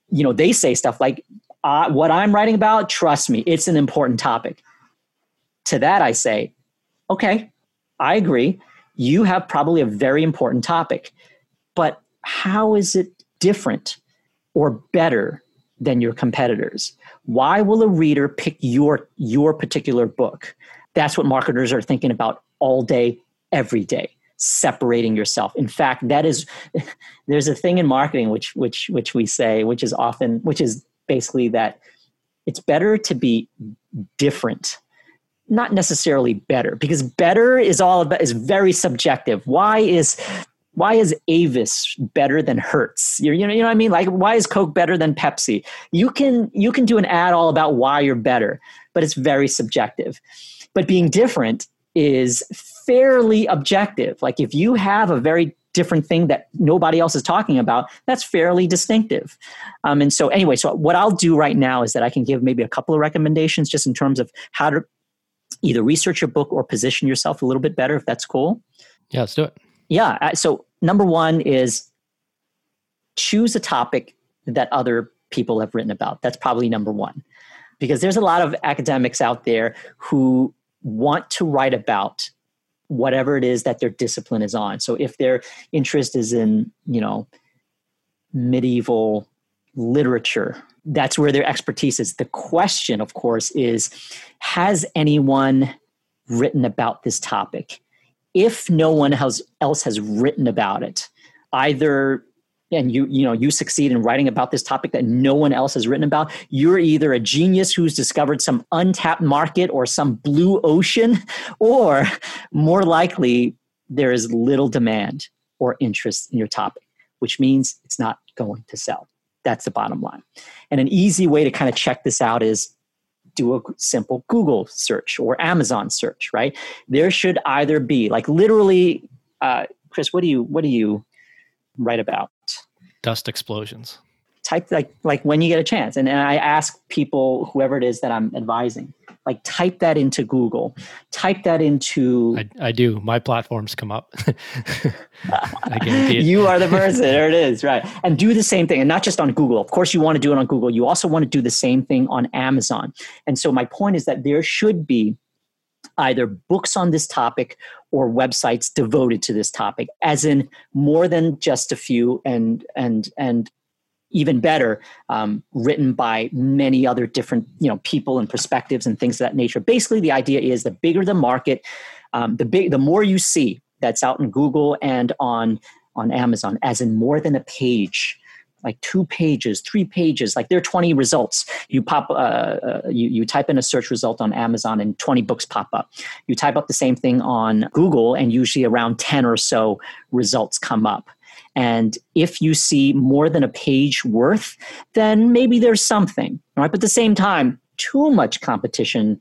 You know, they say stuff like, uh, what I'm writing about, trust me, it's an important topic to that, I say, okay, I agree. You have probably a very important topic, but how is it different or better than your competitors? Why will a reader pick your, your particular book? That's what marketers are thinking about all day, every day separating yourself in fact that is [laughs] there's a thing in marketing which which which we say which is often which is basically that it's better to be different not necessarily better because better is all about is very subjective. Why is why is avis better than hertz? You you know, you know what i mean? Like why is coke better than pepsi? You can you can do an ad all about why you're better but it's very subjective. But being different is fairly objective. Like if you have a very different thing that nobody else is talking about that's fairly distinctive. Um, and so anyway so what i'll do right now is that i can give maybe a couple of recommendations just in terms of how to either research your book or position yourself a little bit better if that's cool. Yeah, let's do it. Yeah. So, number one is choose a topic that other people have written about. That's probably number one. Because there's a lot of academics out there who want to write about whatever it is that their discipline is on. So if their interest is in, you know, medieval literature that's where their expertise is. The question, of course, is has anyone written about this topic? If no one has, else has written about it, either and you you know you succeed in writing about this topic that no one else has written about you're either a genius who's discovered some untapped market or some blue ocean [laughs] or more likely there is little demand or interest in your topic which means it's not going to sell that's the bottom line. And an easy way to kind of check this out is do a simple Google search or Amazon search, right? There should either be like literally, uh, Chris, what do you what do you write about? Dust explosions. type like like when you get a chance and, and i ask people whoever it is that i'm advising like type that into google. Type that into i, I do. My platforms come up. [laughs] I guarantee it. you are the person. There it is. Right. And do the same thing and not just on google. Of course you want to do it on google. You also want to do the same thing on amazon. And so my point is that there should be either books on this topic or websites devoted to this topic as in more than just a few and and and even better um, written by many other different you know people and perspectives and things of that nature basically the idea is the bigger the market um, the big the more you see that's out in google and on on amazon as in more than a page like two pages, three pages, like there are 20 results. You pop, uh, uh, you, you type in a search result on Amazon and 20 books pop up. You type up the same thing on Google and usually around 10 or so results come up. And if you see more than a page worth, then maybe there's something, right? But at the same time, too much competition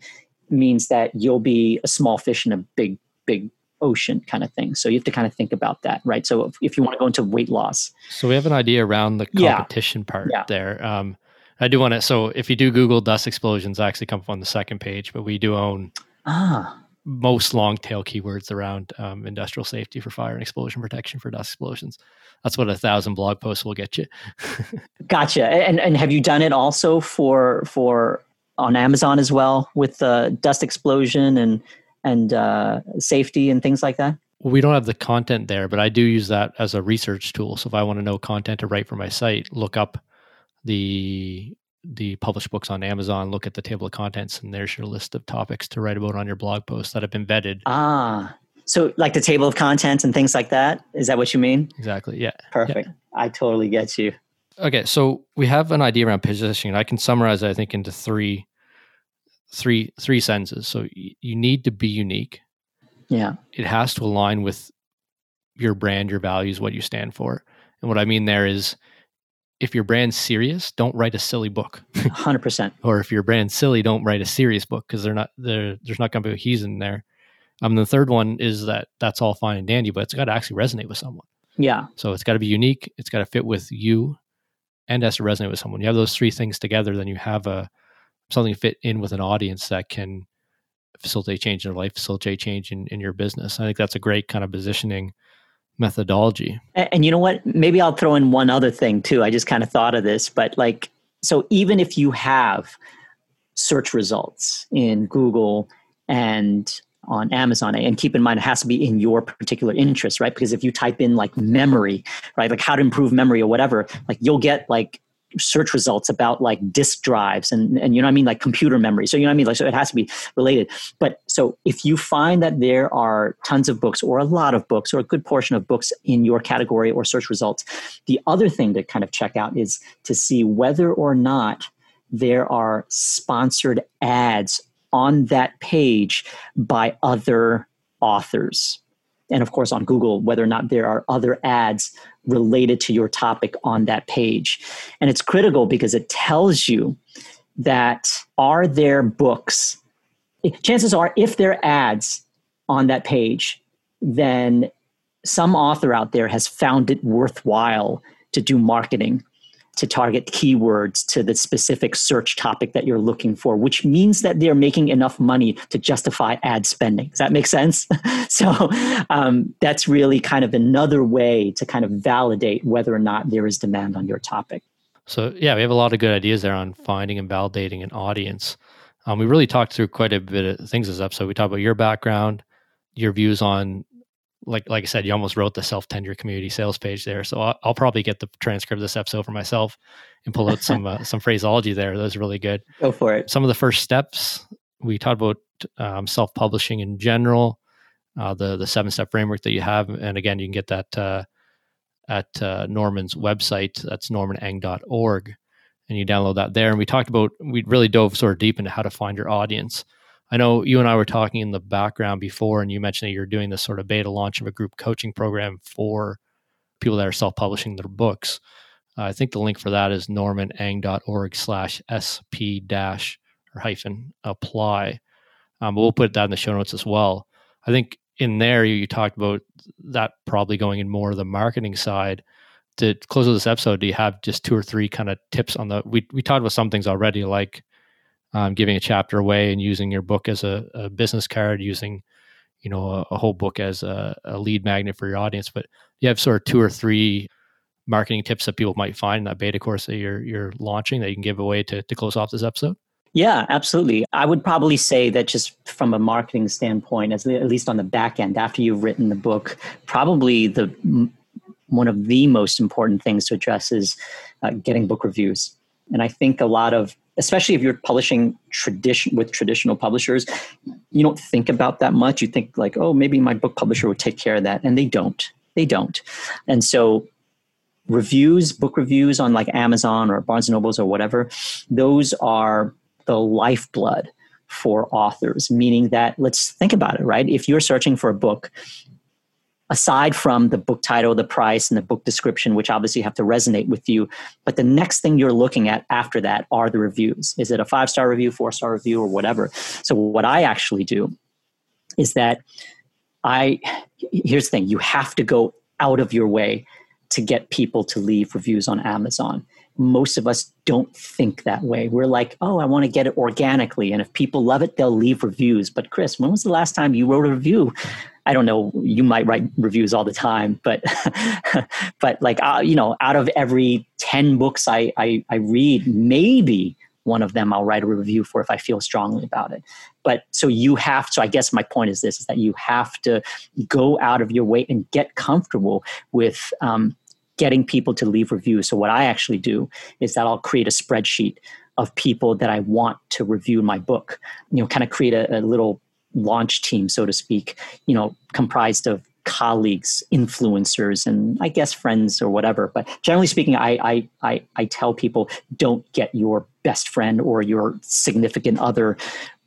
means that you'll be a small fish in a big, big ocean kind of thing. So you have to kind of think about that, right? So if, if you want to go into weight loss. So we have an idea around the competition yeah. part yeah. there. Um, I do want to, so if you do Google dust explosions, I actually come up on the second page, but we do own ah. Most long tail keywords around um, industrial safety for fire and explosion protection for dust explosions. That's what a thousand blog posts will get you. [laughs] gotcha. And and have you done it also for for on Amazon as well with the dust explosion and and uh, safety and things like that? we don't have the content there, but I do use that as a research tool. So if I want to know content to write for my site, look up the the published books on Amazon, look at the table of contents, and there's your list of topics to write about on your blog post that have been vetted. Ah, so like the table of contents and things like that. Is that what you mean? Exactly. Yeah. Perfect. Yeah. I totally get you. Okay, so we have an idea around positioning. I can summarize, I think, into three three three sentences. So y- you need to be unique. Yeah. It has to align with your brand, your values, what you stand for. And what I mean there is if your brand's serious, don't write a silly book. [laughs] 100%. or if your brand's silly, don't write a serious book because they're not there there's not going to be a he's in there. Um the third one is that that's all fine and dandy, but it's got to actually resonate with someone. Yeah. So it's got to be unique, it's got to fit with you and has to resonate with someone. You have those three things together, then you have a something fit in with an audience that can facilitate change in their life, facilitate change in, in your business. I think that's a great kind of positioning methodology. And, and, you know what? Maybe I'll throw in one other thing too. I just kind of thought of this, but like, so even if you have search results in Google and on Amazon, and keep in mind it has to be in your particular interest, right? Because if you type in like memory, right, like how to improve memory or whatever, like you'll get like search results about like disk drives and and you know I mean like computer memory. So you know I mean like so it has to be related. But so if you find that there are tons of books or a lot of books or a good portion of books in your category or search results, the other thing to kind of check out is to see whether or not there are sponsored ads on that page by other authors and of course on Google whether or not there are other ads related to your topic on that page. And it's critical because it tells you that are there books chances are if there are ads on that page then some author out there has found it worthwhile to do marketing to target keywords to the specific search topic that you're looking for, which means that they're making enough money to justify ad spending. Does that make sense? [laughs] so um, that's really kind of another way to kind of validate whether or not there is demand on your topic. So, yeah, we have a lot of good ideas there on finding and validating an audience. Um, we really talked through quite a bit of things this episode. We talked about your background, your views on like like I said, you almost wrote the self tenure community sales page there. So I'll, I'll, probably get the transcript of this episode for myself and pull out some uh, some phraseology there. That was really good. Go for it. Some of the first steps we talked about um, self publishing in general, uh, the the seven step framework that you have, and again, you can get that uh, at uh, Norman's website. That's normaneng.org, and you download that there. And we talked about we really dove sort of deep into how to find your audience. I know you and I were talking in the background before, and you mentioned that you're doing this sort of beta launch of a group coaching program for people that are self-publishing their books. Uh, I think the link for that is normaneng.org slash sp dash or hyphen apply. Um, we'll put that in the show notes as well. I think in there you, you talked about that probably going in more of the marketing side. to close this episode, do you have just two or three kind of tips on the? We we talked about some things already, like um, giving a chapter away and using your book as a, a business card, using you know a, a whole book as a, a, lead magnet for your audience. But you have sort of two or three marketing tips that people might find in that beta course that you're you're launching that you can give away to to close off this episode. Yeah, absolutely. I would probably say that just from a marketing standpoint, as at least on the back end, after you've written the book, probably the one of the most important things to address is uh, getting book reviews. And I think a lot of especially if you're publishing tradition with traditional publishers you don't think about that much. You think like oh maybe my book publisher would take care of that and they don't. They don't. And so reviews book reviews on like amazon or barnes and nobles or whatever those are the lifeblood for authors meaning that let's think about it right? If you're searching for a book aside from the book title, the price, and the book description, which obviously have to resonate with you. But the next thing you're looking at after that are the reviews. Is it a five star review, four star review, or whatever? So, what I actually do is that I, here's the thing you have to go out of your way to get people to leave reviews on Amazon. Most of us don't think that way. We're like, oh, I want to get it organically. And if people love it, they'll leave reviews. But, Chris, when was the last time you wrote a review? I don't know, you might write reviews all the time, but [laughs] but like uh, you know, out of every ten books I, I I read, maybe one of them I'll write a review for if I feel strongly about it. But so you have to, I guess my point is this is that you have to go out of your way and get comfortable with um, getting people to leave reviews. So what I actually do is that I'll create a spreadsheet of people that I want to review my book. You know, kind of create a, a little launch team, so to speak, you know, comprised of colleagues, influencers, and I guess friends or whatever. But generally speaking, I, I, I, I, tell people don't get your best friend or your significant other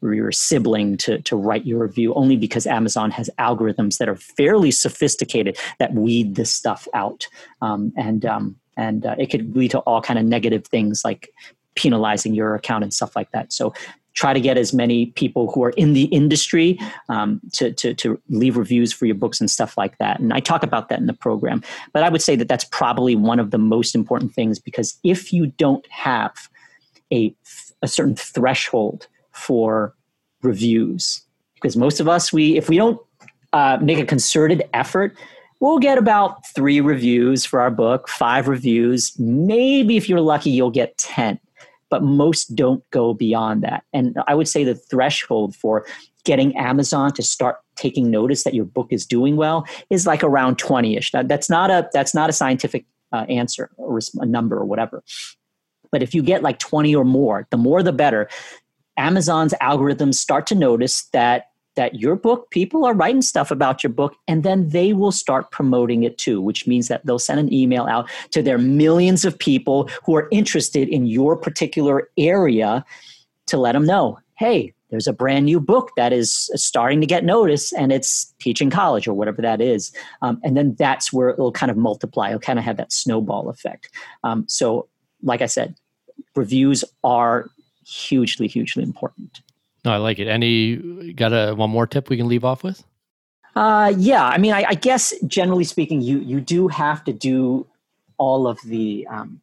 or your sibling to, to write your review only because Amazon has algorithms that are fairly sophisticated that weed this stuff out. Um, and um, and uh, it could lead to all kind of negative things like penalizing your account and stuff like that. So try to get as many people who are in the industry um, to, to, to leave reviews for your books and stuff like that. And I talk about that in the program. But I would say that that's probably one of the most important things because if you don't have a, a certain threshold for reviews, because most of us, we if we don't uh, make a concerted effort, we'll get about three reviews for our book, five reviews. Maybe if you're lucky, you'll get 10 but most don't go beyond that. And I would say the threshold for getting Amazon to start taking notice that your book is doing well is like around 20ish. That, that's not a that's not a scientific uh, answer or a number or whatever. But if you get like 20 or more, the more the better. Amazon's algorithms start to notice that that your book, people are writing stuff about your book, and then they will start promoting it too, which means that they'll send an email out to their millions of people who are interested in your particular area to let them know hey, there's a brand new book that is starting to get notice and it's teaching college or whatever that is. Um, and then that's where it'll kind of multiply, it'll kind of have that snowball effect. Um, so, like I said, reviews are hugely, hugely important. No, I like it. Any got a one more tip we can leave off with? Uh, yeah, I mean, I, I guess generally speaking, you you do have to do all of the um,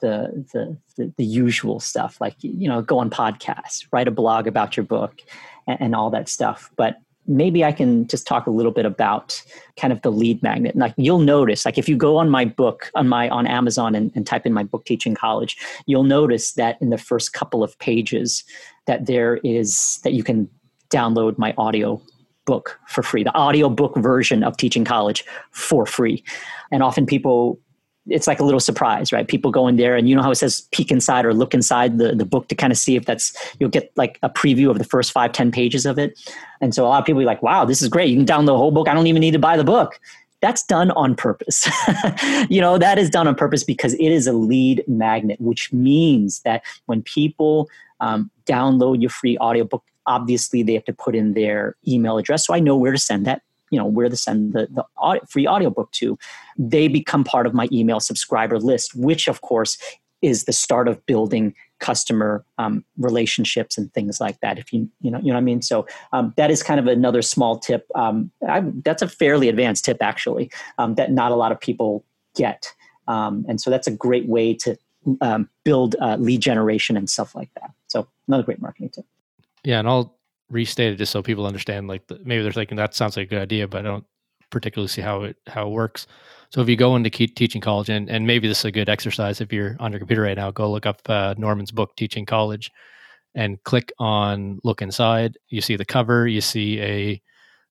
the, the, the the usual stuff, like you know, go on podcasts, write a blog about your book, and, and all that stuff. But maybe I can just talk a little bit about kind of the lead magnet. Like you'll notice, like if you go on my book on my on Amazon and, and, type in my book teaching college, you'll notice that in the first couple of pages, that there is that you can download my audio book for free, the audio book version of Teaching College for free. And often people, it's like a little surprise, right? People go in there and you know how it says peek inside or look inside the, the book to kind of see if that's, you'll get like a preview of the first five ten pages of it. And so a lot of people are like, wow, this is great. You can download the whole book. I don't even need to buy the book. That's done on purpose. [laughs] you know, that is done on purpose because it is a lead magnet, which means that when people um, download your free audiobook. Obviously they have to put in their email address so i know where to send that you know where to send the, the free audiobook to. They become part of my email subscriber list which of course is the start of building customer um, relationships and things like that if you you know you know what i mean? So um, that is kind of another small tip. Um, I, that's a fairly advanced tip actually um, that not a lot of people get. Um, and so that's a great way to um, build uh, lead generation and stuff like that. Another great marketing tip. Yeah, and I'll restate it just so people understand. Like the, maybe they're thinking that sounds like a good idea, but I don't particularly see how it how it works. So if you go into teaching college, and, and maybe this is a good exercise if you're on your computer right now, go look up uh, Norman's book, Teaching College, and click on Look Inside. You see the cover, you see a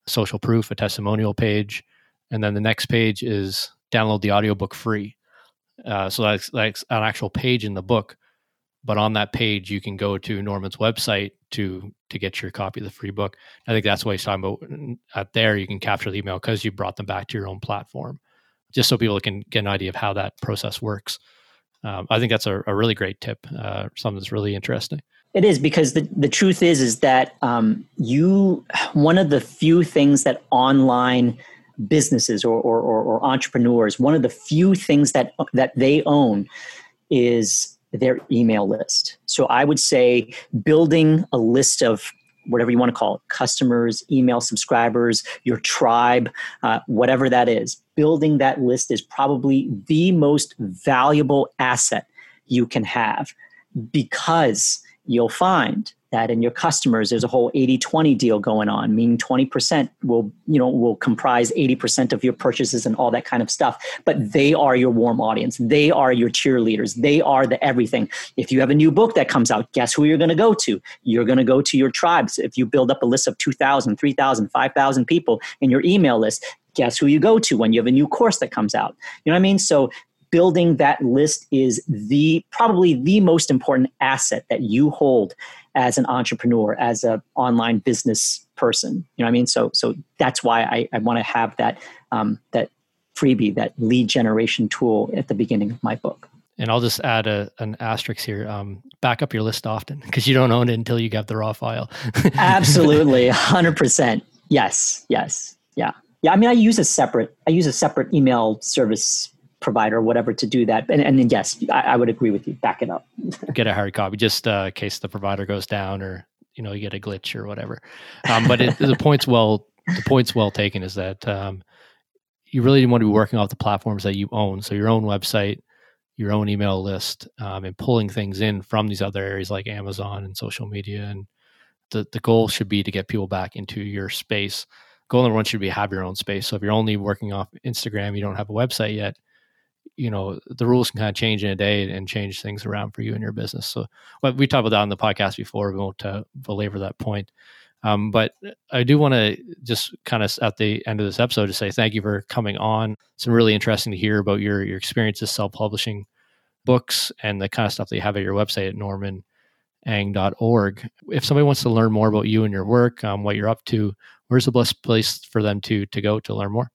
social proof, a testimonial page, and then the next page is download the audiobook free. Uh, so that's, that's an actual page in the book, but on that page you can go to Norman's website to to get your copy of the free book. I think that's what he's talking about. At there, you can capture the email because you brought them back to your own platform, just so people can get an idea of how that process works. Um, I think that's a, a really great tip. Uh, something that's really interesting. It is because the, the truth is is that um, you one of the few things that online businesses or, or, or, or entrepreneurs one of the few things that that they own is their email list. So I would say building a list of whatever you want to call it customers, email subscribers, your tribe, uh, whatever that is. Building that list is probably the most valuable asset you can have because you'll find that in your customers there's a whole 80-20 deal going on meaning 20% will you know will comprise 80% of your purchases and all that kind of stuff. But they are your warm audience. They are your cheerleaders. They are the everything. If you have a new book that comes out guess who you're going to go to? You're going to go to your tribes. If you build up a list of 2000 3000 5000 people in your email list guess who you go to when you have a new course that comes out? You know what i mean? So building that list is the probably the most important asset that you hold as an entrepreneur as an online business person you know what i mean? So so that's why i, I want to have that um, that freebie that lead generation tool at the beginning of my book. And i'll just add a, an asterisk here um, back up your list often because you don't own it until you get the raw file. [laughs] Absolutely 100% yes yes yeah. Yeah i mean i use a separate i use a separate email service provider or whatever to do that. And, and then yes, I, I, would agree with you. Back it up. [laughs] get a hard copy just uh, in case the provider goes down or you know you get a glitch or whatever. Um, but it, the point's well the point's well taken is that um, you really want to be working off the platforms that you own. So your own website, your own email list, um, and pulling things in from these other areas like Amazon and social media. And the the goal should be to get people back into your space. Goal number one should be have your own space. So if you're only working off Instagram, you don't have a website yet you know the rules can kind of change in a day and change things around for you and your business. So well, we talked about that on the podcast before we won't uh, belabor that point. Um, but i do want to just kind of at the end of this episode to say thank you for coming on. It's been really interesting to hear about your your experiences self-publishing books and the kind of stuff that you have at your website at normaneng.org if somebody wants to learn more about you and your work um, what you're up to where's the best place for them to to go to learn more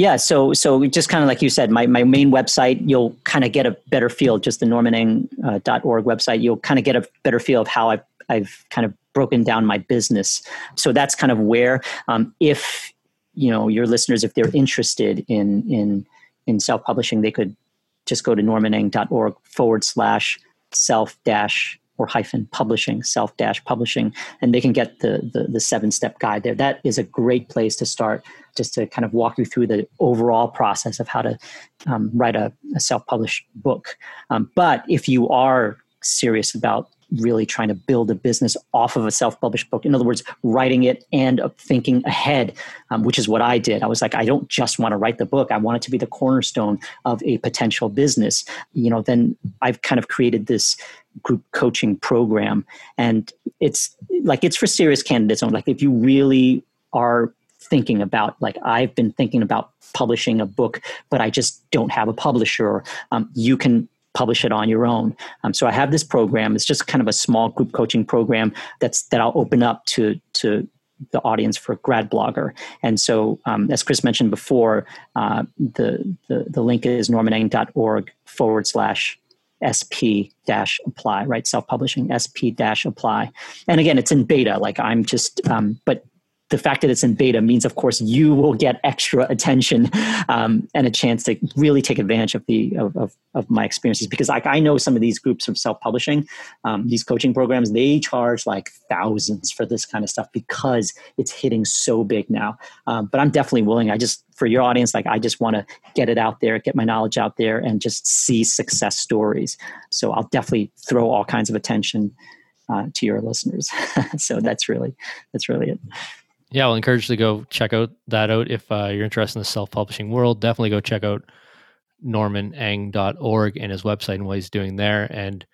yeah, so so just kind of like you said, my, my main website, you'll kind of get a better feel, just the normaneng.org uh, website, you'll kind of get a better feel of how I've, I've kind of broken down my business. So that's kind of where, um, if you know your listeners, if they're interested in in in self publishing, they could just go to normaneng.org forward slash self dash or hyphen publishing, self dash publishing, and they can get the, the, the seven step guide there. That is a great place to start, just to kind of walk you through the overall process of how to um, write a, a self published book. Um, but if you are serious about really trying to build a business off of a self-published book. In other words writing it and thinking ahead um, which is what i did. I was like i don't just want to write the book. I want it to be the cornerstone of a potential business. You know then i've kind of created this group coaching program and it's like it's for serious candidates like if you really are thinking about like i've been thinking about publishing a book but i just don't have a publisher um, you can publish it on your own. Um, so I have this program. It's just kind of a small group coaching program that's that I'll open up to to the audience for grad blogger. And so, um, as Chris mentioned before, uh, the, the the link is normaneng.org forward slash sp dash apply right self-publishing sp dash apply and again it's in beta like i'm just um, but the fact that it's in beta means, of course, you will get extra attention um, and a chance to really take advantage of the of, of, of, my experiences. Because like I know some of these groups of self publishing, um, these coaching programs, they charge like thousands for this kind of stuff because it's hitting so big now. Um, but I'm definitely willing. I just for your audience, like I just want to get it out there, get my knowledge out there, and just see success stories. So I'll definitely throw all kinds of attention. Uh, to your listeners, [laughs] so that's really that's really it yeah, I'll encourage you to go check out that out if uh, you're interested in the self-publishing world. Definitely go check out normaneng.org and his website and what he's doing there. And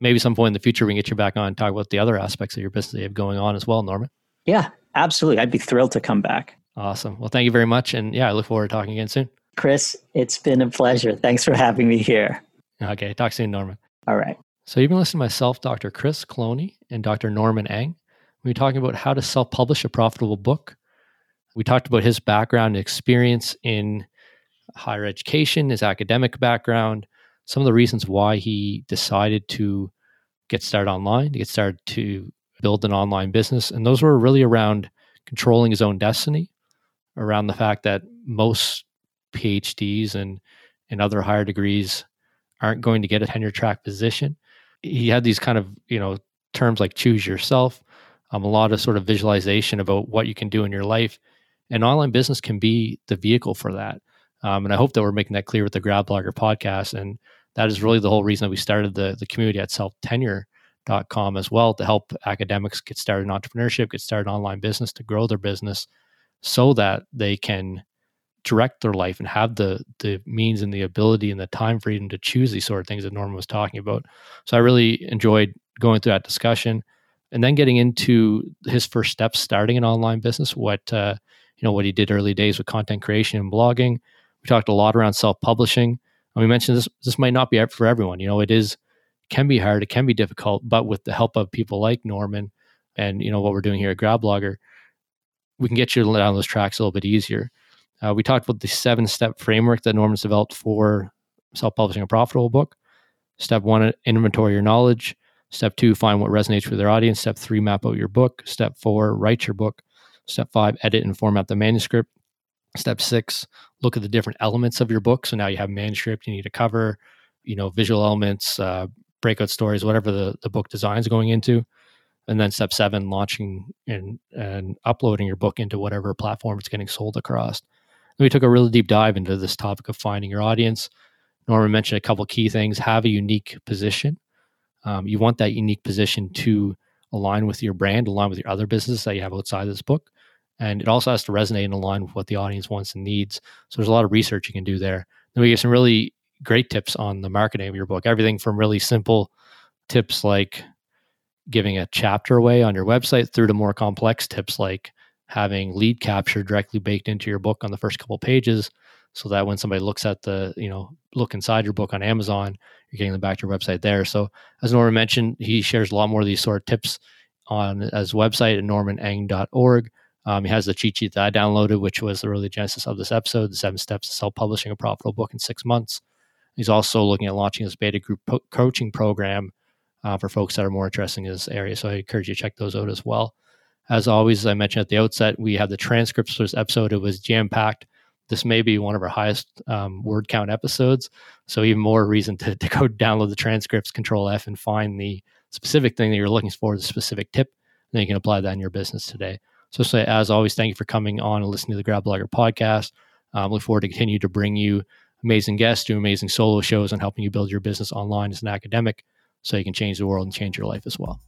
maybe some point in the future we can get you back on and talk about the other aspects of your business you have going on as well, Norman. Yeah, absolutely. I'd be thrilled to come back. Awesome. Well, thank you very much. And yeah, I look forward to talking again soon. Chris, it's been a pleasure. Thanks for having me here. Okay. Talk soon, Norman. All right. So you've been listening to myself, Dr. Chris Cloney, and Dr. Norman Eng. We were talking about how to self publish a profitable book. We talked about his background and experience in higher education, his academic background, some of the reasons why he decided to get started online, to get started to build an online business. And those were really around controlling his own destiny, around the fact that most PhDs and, and other higher degrees aren't going to get a tenure track position. He had these kind of, you know, terms like choose yourself, um, a lot of sort of visualization about what you can do in your life. And online business can be the vehicle for that. Um, and I hope that we're making that clear with the Grad Blogger podcast. And that is really the whole reason that we started the, the community at selftenure.com as well to help academics get started in entrepreneurship, get started in online business, to grow their business so that they can direct their life and have the the means and the ability and the time freedom to choose these sort of things that Norman was talking about. So I really enjoyed going through that discussion and then getting into his first steps starting an online business what uh, you know what he did early days with content creation and blogging. We talked a lot around self-publishing and we mentioned this this might not be for everyone you know it is can be hard it can be difficult but with the help of people like norman and you know what we're doing here at grad blogger we can get you down those tracks a little bit easier. Uh, we talked about the seven step framework that norman's developed for self-publishing a profitable book. Step one inventory your knowledge Step two, find what resonates with their audience. Step three, map out your book. Step four, write your book. Step five, edit and format the manuscript. Step six, look at the different elements of your book. So now you have manuscript, you need a cover, you know, visual elements, uh, breakout stories, whatever the, the book design is going into. And then step seven, launching and, and uploading your book into whatever platform it's getting sold across. And we took a really deep dive into this topic of finding your audience. Norman mentioned a couple key things have a unique position um, you want that unique position to align with your brand, align with your other business that you have outside this book. And it also has to resonate and align with what the audience wants and needs. So there's a lot of research you can do there. Then we get some really great tips on the marketing of your book. Everything from really simple tips like giving a chapter away on your website through to more complex tips like having lead capture directly baked into your book on the first couple pages so that when somebody looks at the you know look inside your book on amazon you're getting them back to your website there. So as norman mentioned he shares a lot more of these sort of tips on his website at normaneng.org um, he has the cheat sheet that i downloaded which was the really genesis of this episode the seven steps to self-publishing a profitable book in six months. He's also looking at launching his beta group po- coaching program uh, for folks that are more interested in this area. So i encourage you to check those out as well. As always as i mentioned at the outset we have the transcripts for this episode. It was jam-packed this may be one of our highest um, word count episodes. So even more reason to, to go download the transcripts, control F, and find the specific thing that you're looking for, the specific tip, then you can apply that in your business today. So, so as always, thank you for coming on and listening to the Grad Blogger podcast. Um, look forward to continue to bring you amazing guests, do amazing solo shows, and helping you build your business online as an academic so you can change the world and change your life as well.